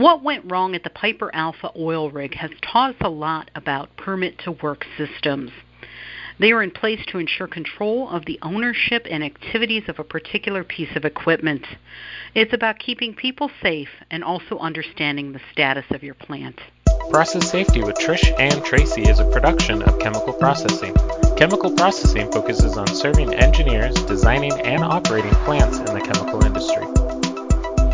What went wrong at the Piper Alpha oil rig has taught us a lot about permit to work systems. They are in place to ensure control of the ownership and activities of a particular piece of equipment. It's about keeping people safe and also understanding the status of your plant. Process Safety with Trish and Tracy is a production of Chemical Processing. Chemical Processing focuses on serving engineers, designing, and operating plants in the chemical industry.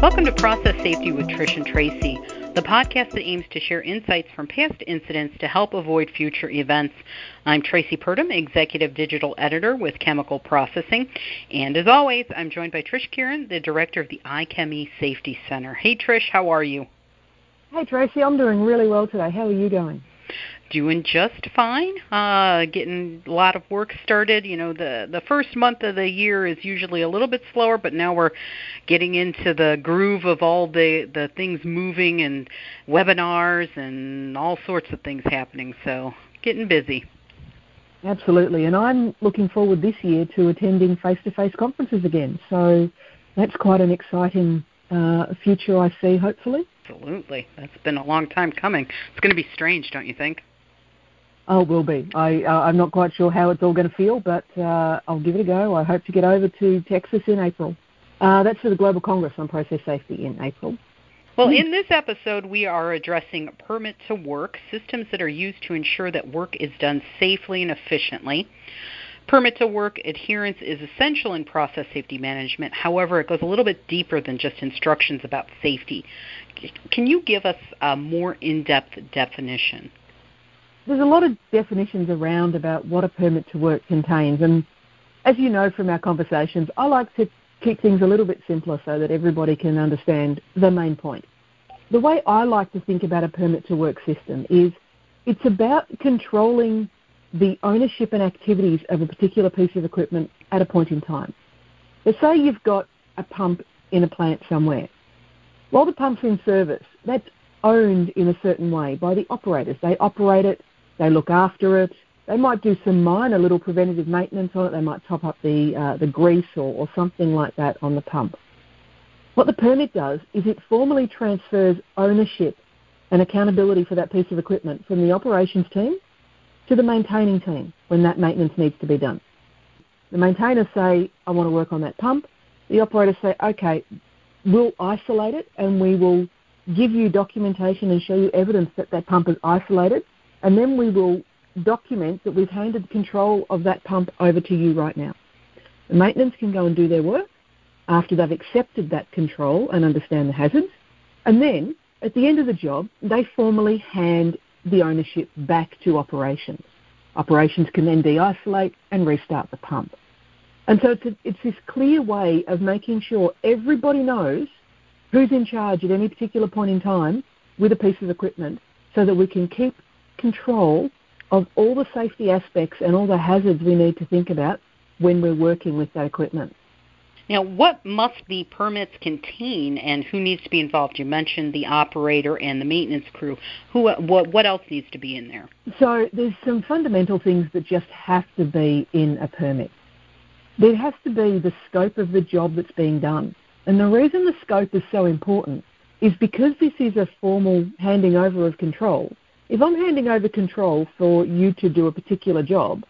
Welcome to Process Safety with Trish and Tracy, the podcast that aims to share insights from past incidents to help avoid future events. I'm Tracy Purdum, Executive Digital Editor with Chemical Processing, and as always, I'm joined by Trish Kerin, the Director of the IChemE Safety Center. Hey Trish, how are you? Hey Tracy, I'm doing really well today. How are you doing? Doing just fine. Uh, getting a lot of work started. You know, the the first month of the year is usually a little bit slower, but now we're getting into the groove of all the the things moving and webinars and all sorts of things happening. So getting busy. Absolutely, and I'm looking forward this year to attending face-to-face conferences again. So that's quite an exciting uh, future I see. Hopefully. Absolutely, that's been a long time coming. It's going to be strange, don't you think? Oh, will be. I, uh, I'm not quite sure how it's all going to feel, but uh, I'll give it a go. I hope to get over to Texas in April. Uh, that's for the Global Congress on Process Safety in April. Well, in this episode, we are addressing permit to work, systems that are used to ensure that work is done safely and efficiently. Permit to work adherence is essential in process safety management. However, it goes a little bit deeper than just instructions about safety. Can you give us a more in depth definition? There's a lot of definitions around about what a permit to work contains. And as you know from our conversations, I like to keep things a little bit simpler so that everybody can understand the main point. The way I like to think about a permit to work system is it's about controlling the ownership and activities of a particular piece of equipment at a point in time. So say you've got a pump in a plant somewhere. While the pump's in service, that's owned in a certain way by the operators. They operate it they look after it. They might do some minor little preventative maintenance on it. They might top up the, uh, the grease or, or something like that on the pump. What the permit does is it formally transfers ownership and accountability for that piece of equipment from the operations team to the maintaining team when that maintenance needs to be done. The maintainers say, I want to work on that pump. The operators say, okay, we'll isolate it and we will give you documentation and show you evidence that that pump is isolated and then we will document that we've handed control of that pump over to you right now. The maintenance can go and do their work after they've accepted that control and understand the hazards. And then at the end of the job, they formally hand the ownership back to operations. Operations can then de-isolate and restart the pump. And so it's, a, it's this clear way of making sure everybody knows who's in charge at any particular point in time with a piece of equipment so that we can keep control of all the safety aspects and all the hazards we need to think about when we're working with that equipment. Now, what must the permits contain, and who needs to be involved? You mentioned the operator and the maintenance crew. Who, what, what else needs to be in there? So, there's some fundamental things that just have to be in a permit. There has to be the scope of the job that's being done, and the reason the scope is so important is because this is a formal handing over of control. If I'm handing over control for you to do a particular job,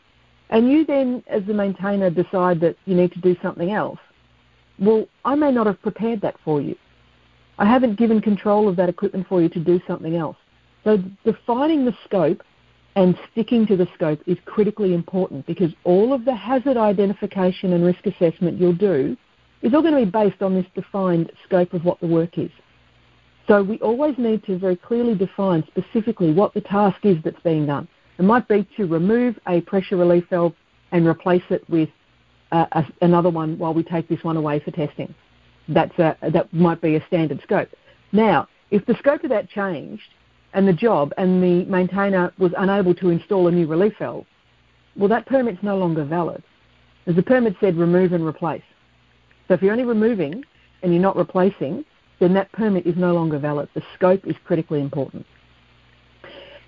and you then, as the maintainer, decide that you need to do something else, well, I may not have prepared that for you. I haven't given control of that equipment for you to do something else. So defining the scope and sticking to the scope is critically important because all of the hazard identification and risk assessment you'll do is all going to be based on this defined scope of what the work is. So we always need to very clearly define specifically what the task is that's being done. It might be to remove a pressure relief valve and replace it with uh, a, another one while we take this one away for testing. That's a, that might be a standard scope. Now, if the scope of that changed and the job and the maintainer was unable to install a new relief valve, well, that permit's no longer valid. As the permit said, remove and replace. So if you're only removing and you're not replacing, then that permit is no longer valid. The scope is critically important.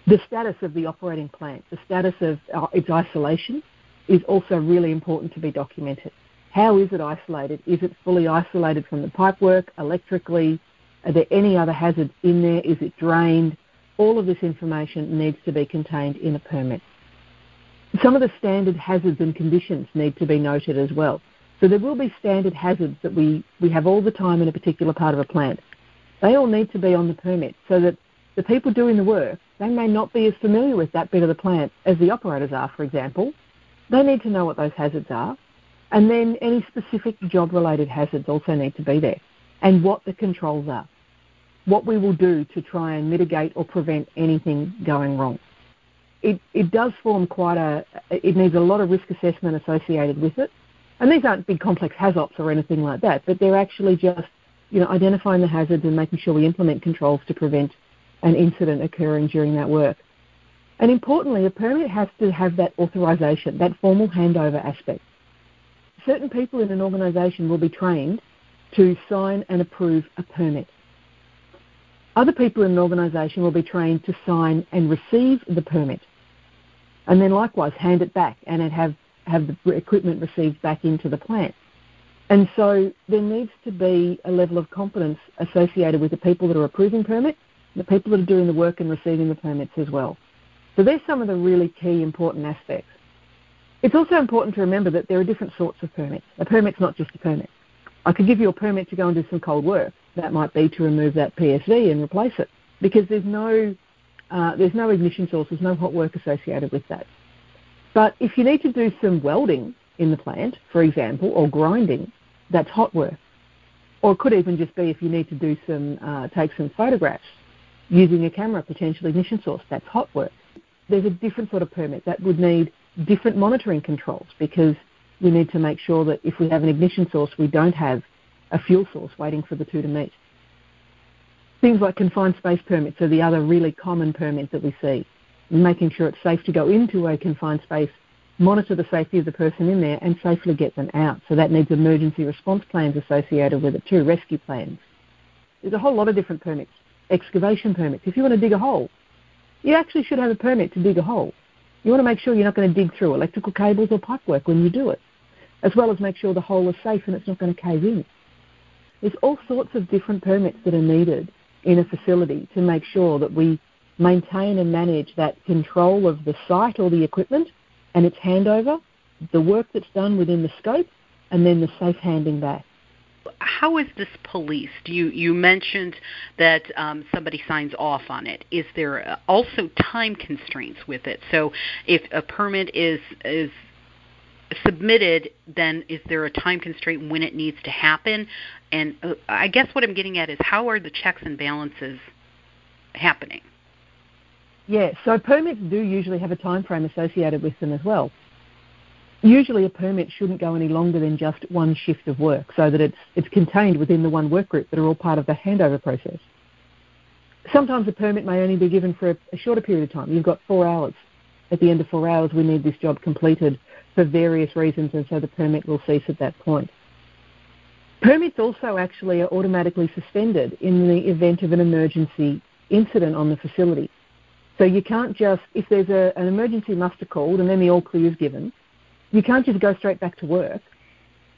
The status of the operating plant, the status of uh, its isolation is also really important to be documented. How is it isolated? Is it fully isolated from the pipework, electrically, Are there any other hazards in there? Is it drained? All of this information needs to be contained in a permit. Some of the standard hazards and conditions need to be noted as well. So there will be standard hazards that we, we have all the time in a particular part of a plant. They all need to be on the permit so that the people doing the work, they may not be as familiar with that bit of the plant as the operators are, for example. They need to know what those hazards are. And then any specific job related hazards also need to be there and what the controls are. What we will do to try and mitigate or prevent anything going wrong. It, it does form quite a, it needs a lot of risk assessment associated with it. And these aren't big complex HAZOPs or anything like that, but they're actually just, you know, identifying the hazards and making sure we implement controls to prevent an incident occurring during that work. And importantly, a permit has to have that authorisation, that formal handover aspect. Certain people in an organisation will be trained to sign and approve a permit. Other people in an organisation will be trained to sign and receive the permit, and then likewise hand it back and have, have the equipment received back into the plant. And so there needs to be a level of confidence associated with the people that are approving permits, the people that are doing the work and receiving the permits as well. So there's some of the really key important aspects. It's also important to remember that there are different sorts of permits. A permit's not just a permit. I could give you a permit to go and do some cold work. That might be to remove that PSV and replace it because there's no uh, there's no ignition source, there's no hot work associated with that. But if you need to do some welding in the plant, for example, or grinding, that's hot work. Or it could even just be if you need to do some uh, take some photographs using a camera, potential ignition source, that's hot work. There's a different sort of permit that would need different monitoring controls because we need to make sure that if we have an ignition source, we don't have a fuel source waiting for the two to meet. Things like confined space permits are the other really common permits that we see. Making sure it's safe to go into a confined space, monitor the safety of the person in there, and safely get them out. So that needs emergency response plans associated with it too, rescue plans. There's a whole lot of different permits. Excavation permits. If you want to dig a hole, you actually should have a permit to dig a hole. You want to make sure you're not going to dig through electrical cables or pipework when you do it as well as make sure the hole is safe and it's not going to cave in. There's all sorts of different permits that are needed in a facility to make sure that we maintain and manage that control of the site or the equipment and its handover, the work that's done within the scope, and then the safe handing back. How is this policed? You you mentioned that um, somebody signs off on it. Is there also time constraints with it? So if a permit is is submitted, then is there a time constraint when it needs to happen? And uh, I guess what I'm getting at is how are the checks and balances happening? Yeah, so permits do usually have a time frame associated with them as well. Usually a permit shouldn't go any longer than just one shift of work so that it's, it's contained within the one work group that are all part of the handover process. Sometimes a permit may only be given for a, a shorter period of time. You've got four hours. At the end of four hours, we need this job completed for various reasons, and so the permit will cease at that point. Permits also actually are automatically suspended in the event of an emergency incident on the facility. So you can't just, if there's a, an emergency muster called and then the all clear is given, you can't just go straight back to work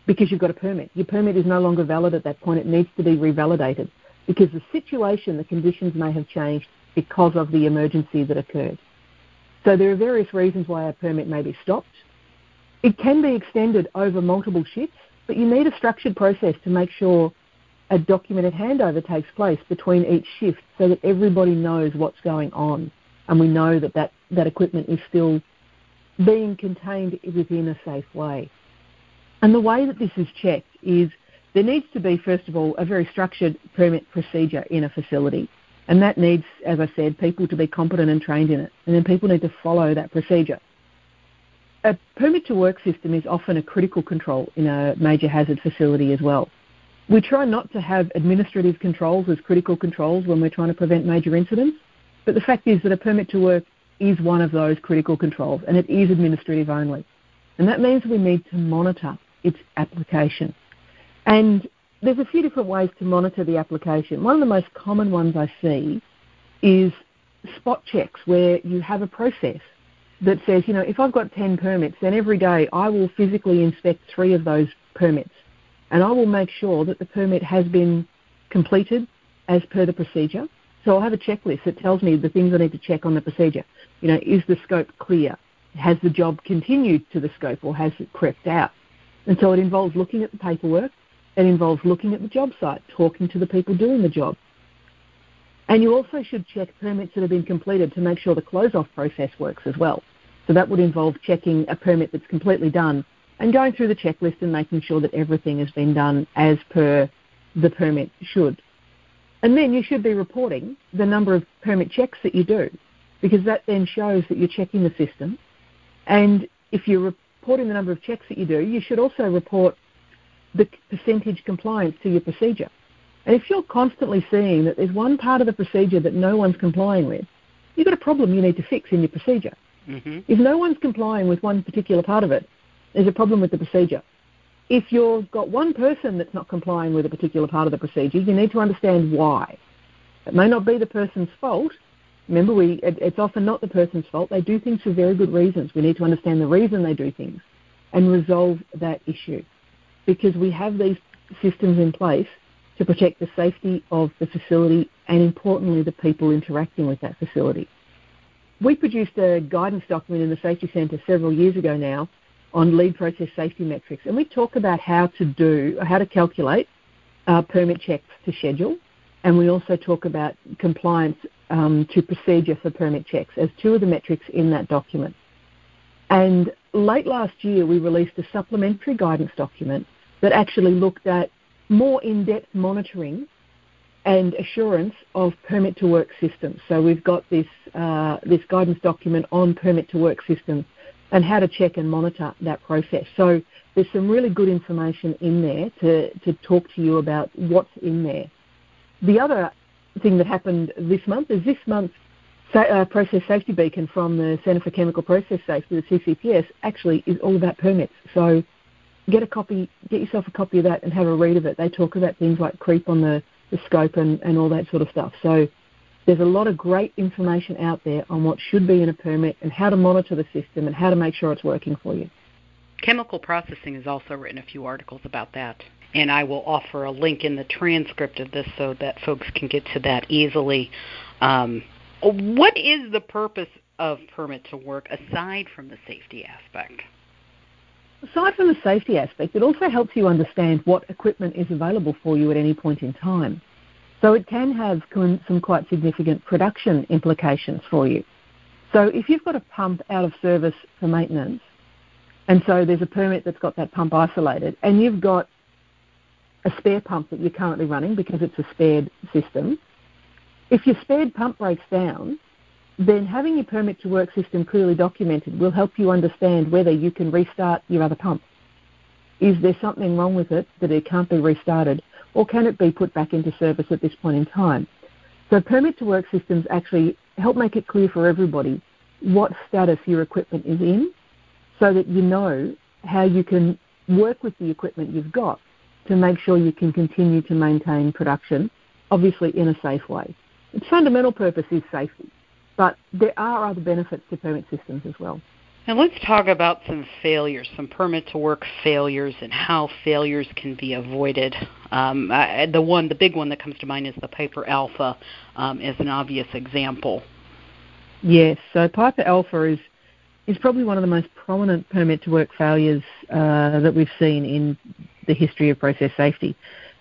because you've got a permit. Your permit is no longer valid at that point. It needs to be revalidated because the situation, the conditions may have changed because of the emergency that occurred. So there are various reasons why a permit may be stopped it can be extended over multiple shifts, but you need a structured process to make sure a documented handover takes place between each shift so that everybody knows what's going on and we know that that, that equipment is still being contained within a safe way. And the way that this is checked is there needs to be, first of all, a very structured permit procedure in a facility. And that needs, as I said, people to be competent and trained in it. And then people need to follow that procedure a permit to work system is often a critical control in a major hazard facility as well. We try not to have administrative controls as critical controls when we're trying to prevent major incidents, but the fact is that a permit to work is one of those critical controls and it is administrative only. And that means we need to monitor its application. And there's a few different ways to monitor the application. One of the most common ones I see is spot checks where you have a process that says, you know, if I've got 10 permits, then every day I will physically inspect three of those permits. And I will make sure that the permit has been completed as per the procedure. So I'll have a checklist that tells me the things I need to check on the procedure. You know, is the scope clear? Has the job continued to the scope or has it crept out? And so it involves looking at the paperwork, it involves looking at the job site, talking to the people doing the job. And you also should check permits that have been completed to make sure the close-off process works as well. So that would involve checking a permit that's completely done and going through the checklist and making sure that everything has been done as per the permit should. And then you should be reporting the number of permit checks that you do because that then shows that you're checking the system. And if you're reporting the number of checks that you do, you should also report the percentage compliance to your procedure. And if you're constantly seeing that there's one part of the procedure that no one's complying with, you've got a problem you need to fix in your procedure. Mm-hmm. If no one's complying with one particular part of it, there's a problem with the procedure. If you've got one person that's not complying with a particular part of the procedure, you need to understand why. It may not be the person's fault. Remember, we, it, it's often not the person's fault. They do things for very good reasons. We need to understand the reason they do things and resolve that issue because we have these systems in place to protect the safety of the facility and, importantly, the people interacting with that facility. We produced a guidance document in the Safety Centre several years ago now on lead process safety metrics, and we talk about how to do, how to calculate uh, permit checks to schedule, and we also talk about compliance um, to procedure for permit checks as two of the metrics in that document. And late last year, we released a supplementary guidance document that actually looked at more in-depth monitoring and assurance of permit to work systems. So we've got this uh, this guidance document on permit to work systems and how to check and monitor that process. So there's some really good information in there to, to talk to you about what's in there. The other thing that happened this month is this month's uh, process safety beacon from the Centre for Chemical Process Safety, the CCPS, actually is all about permits. So get a copy, get yourself a copy of that and have a read of it. They talk about things like creep on the, the scope and, and all that sort of stuff. So there's a lot of great information out there on what should be in a permit and how to monitor the system and how to make sure it's working for you. Chemical Processing has also written a few articles about that. And I will offer a link in the transcript of this so that folks can get to that easily. Um, what is the purpose of permit to work aside from the safety aspect? Aside from the safety aspect, it also helps you understand what equipment is available for you at any point in time. So it can have some quite significant production implications for you. So if you've got a pump out of service for maintenance, and so there's a permit that's got that pump isolated, and you've got a spare pump that you're currently running because it's a spared system, if your spared pump breaks down, then having your permit to work system clearly documented will help you understand whether you can restart your other pump. Is there something wrong with it that it can't be restarted? Or can it be put back into service at this point in time? So permit to work systems actually help make it clear for everybody what status your equipment is in so that you know how you can work with the equipment you've got to make sure you can continue to maintain production, obviously in a safe way. Its fundamental purpose is safety, but there are other benefits to permit systems as well. Now let's talk about some failures, some permit to work failures, and how failures can be avoided. Um, the one, the big one that comes to mind is the Piper Alpha, um, as an obvious example. Yes, so Piper Alpha is is probably one of the most prominent permit to work failures uh, that we've seen in the history of process safety.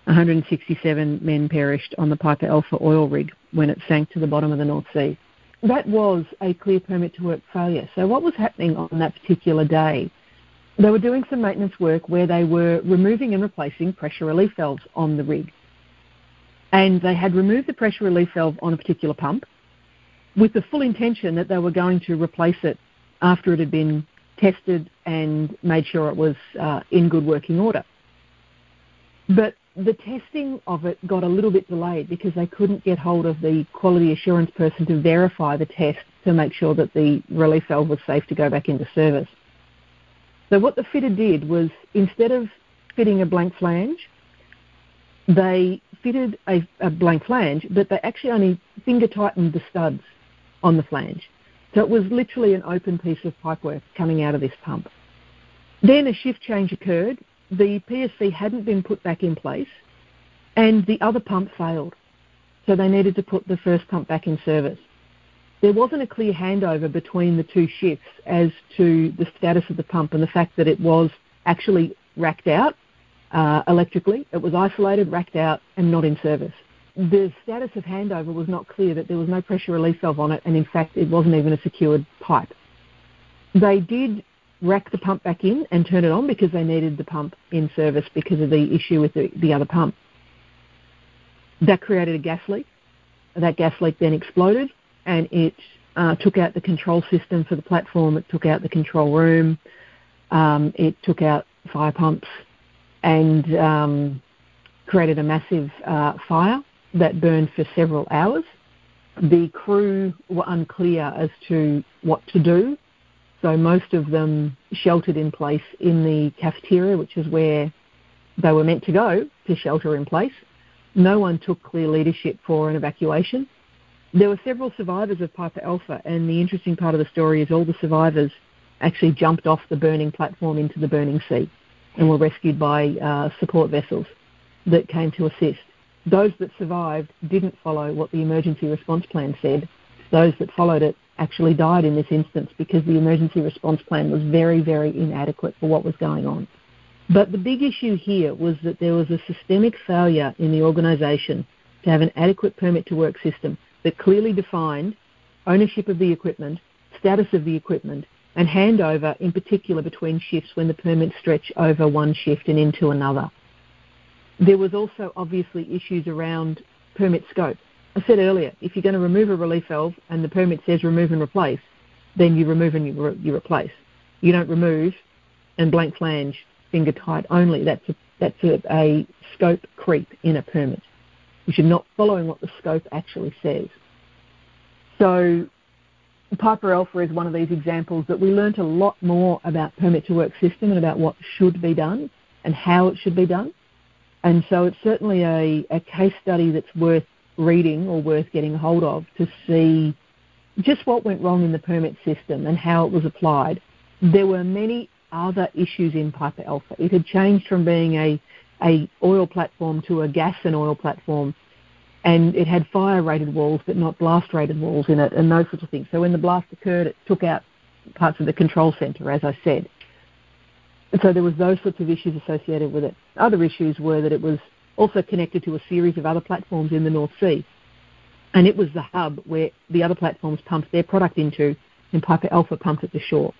167 men perished on the Piper Alpha oil rig when it sank to the bottom of the North Sea that was a clear permit to work failure. So what was happening on that particular day? They were doing some maintenance work where they were removing and replacing pressure relief valves on the rig. And they had removed the pressure relief valve on a particular pump with the full intention that they were going to replace it after it had been tested and made sure it was uh, in good working order. But the testing of it got a little bit delayed because they couldn't get hold of the quality assurance person to verify the test to make sure that the relief valve was safe to go back into service. So what the fitter did was instead of fitting a blank flange, they fitted a, a blank flange, but they actually only finger tightened the studs on the flange. So it was literally an open piece of pipework coming out of this pump. Then a shift change occurred the PSV hadn't been put back in place and the other pump failed. so they needed to put the first pump back in service. There wasn't a clear handover between the two shifts as to the status of the pump and the fact that it was actually racked out uh, electrically. It was isolated, racked out, and not in service. The status of handover was not clear that there was no pressure relief valve on it, and in fact, it wasn't even a secured pipe. They did rack the pump back in and turn it on because they needed the pump in service because of the issue with the, the other pump. That created a gas leak. That gas leak then exploded and it uh, took out the control system for the platform, it took out the control room, um, it took out fire pumps, and um, created a massive uh, fire that burned for several hours. The crew were unclear as to what to do, so most of them sheltered in place in the cafeteria, which is where they were meant to go to shelter in place. No one took clear leadership for an evacuation. There were several survivors of Piper Alpha, and the interesting part of the story is all the survivors actually jumped off the burning platform into the burning sea and were rescued by uh, support vessels that came to assist. Those that survived didn't follow what the emergency response plan said. Those that followed it actually died in this instance because the emergency response plan was very, very inadequate for what was going on. But the big issue here was that there was a systemic failure in the organisation to have an adequate permit to work system that clearly defined ownership of the equipment, status of the equipment, and handover in particular between shifts when the permits stretch over one shift and into another. There was also obviously issues around permit scope. I said earlier, if you're going to remove a relief valve and the permit says remove and replace, then you remove and you, re- you replace. You don't remove and blank flange finger tight only. That's a, that's a, a scope creep in a permit which are not following what the scope actually says. So Piper Alpha is one of these examples that we learnt a lot more about permit to work system and about what should be done and how it should be done. And so it's certainly a, a case study that's worth reading or worth getting hold of to see just what went wrong in the permit system and how it was applied. There were many other issues in Piper Alpha. It had changed from being a a oil platform to a gas and oil platform, and it had fire rated walls but not blast rated walls in it, and those sorts of things. So when the blast occurred, it took out parts of the control center, as I said. So there was those sorts of issues associated with it. Other issues were that it was also connected to a series of other platforms in the North Sea, and it was the hub where the other platforms pumped their product into, and Piper Alpha pumped it to shore.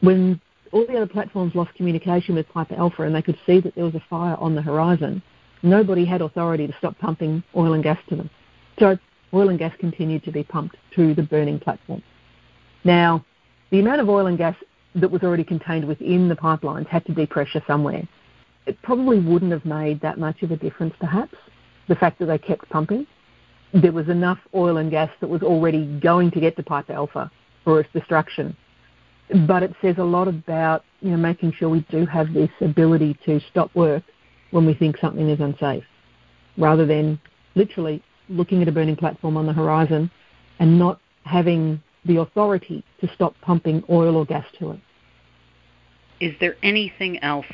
When all the other platforms lost communication with Piper Alpha and they could see that there was a fire on the horizon, nobody had authority to stop pumping oil and gas to them. So oil and gas continued to be pumped to the burning platform. Now, the amount of oil and gas that was already contained within the pipelines had to depressure somewhere. It probably wouldn't have made that much of a difference, perhaps, the fact that they kept pumping. There was enough oil and gas that was already going to get to Piper Alpha for its destruction but it says a lot about you know making sure we do have this ability to stop work when we think something is unsafe, rather than literally looking at a burning platform on the horizon and not having the authority to stop pumping oil or gas to it. Is there anything else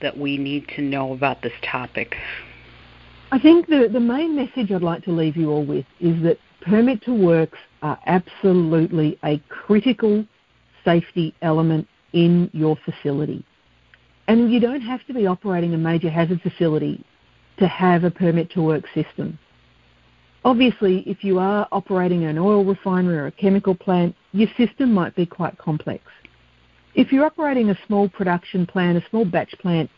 that we need to know about this topic? I think the, the main message I'd like to leave you all with is that permit to works are absolutely a critical safety element in your facility. And you don't have to be operating a major hazard facility to have a permit to work system. Obviously, if you are operating an oil refinery or a chemical plant, your system might be quite complex. If you're operating a small production plant, a small batch plant,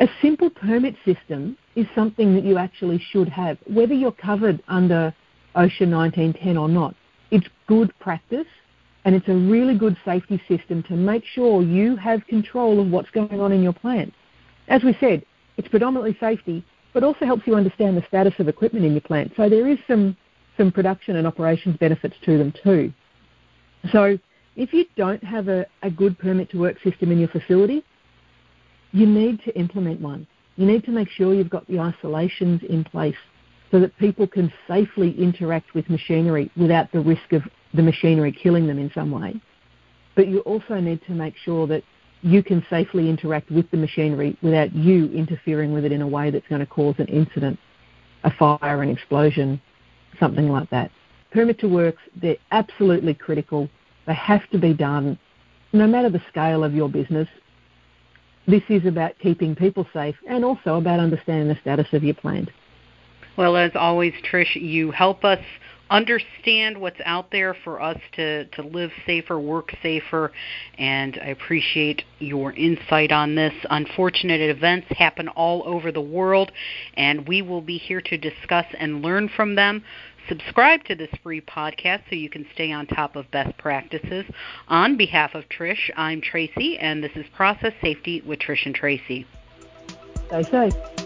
a simple permit system is something that you actually should have, whether you're covered under OSHA 1910 or not. It's good practice and it's a really good safety system to make sure you have control of what's going on in your plant. As we said, it's predominantly safety, but also helps you understand the status of equipment in your plant. So there is some, some production and operations benefits to them too. So if you don't have a, a good permit to work system in your facility, you need to implement one. You need to make sure you've got the isolations in place so that people can safely interact with machinery without the risk of the machinery killing them in some way. But you also need to make sure that you can safely interact with the machinery without you interfering with it in a way that's going to cause an incident. a fire, an explosion, something like that. Permit to works, they're absolutely critical. They have to be done no matter the scale of your business. This is about keeping people safe and also about understanding the status of your plant. Well, as always, Trish, you help us understand what's out there for us to, to live safer, work safer, and I appreciate your insight on this. Unfortunate events happen all over the world, and we will be here to discuss and learn from them. Subscribe to this free podcast so you can stay on top of best practices. On behalf of Trish, I'm Tracy, and this is Process Safety with Trish and Tracy. Safe.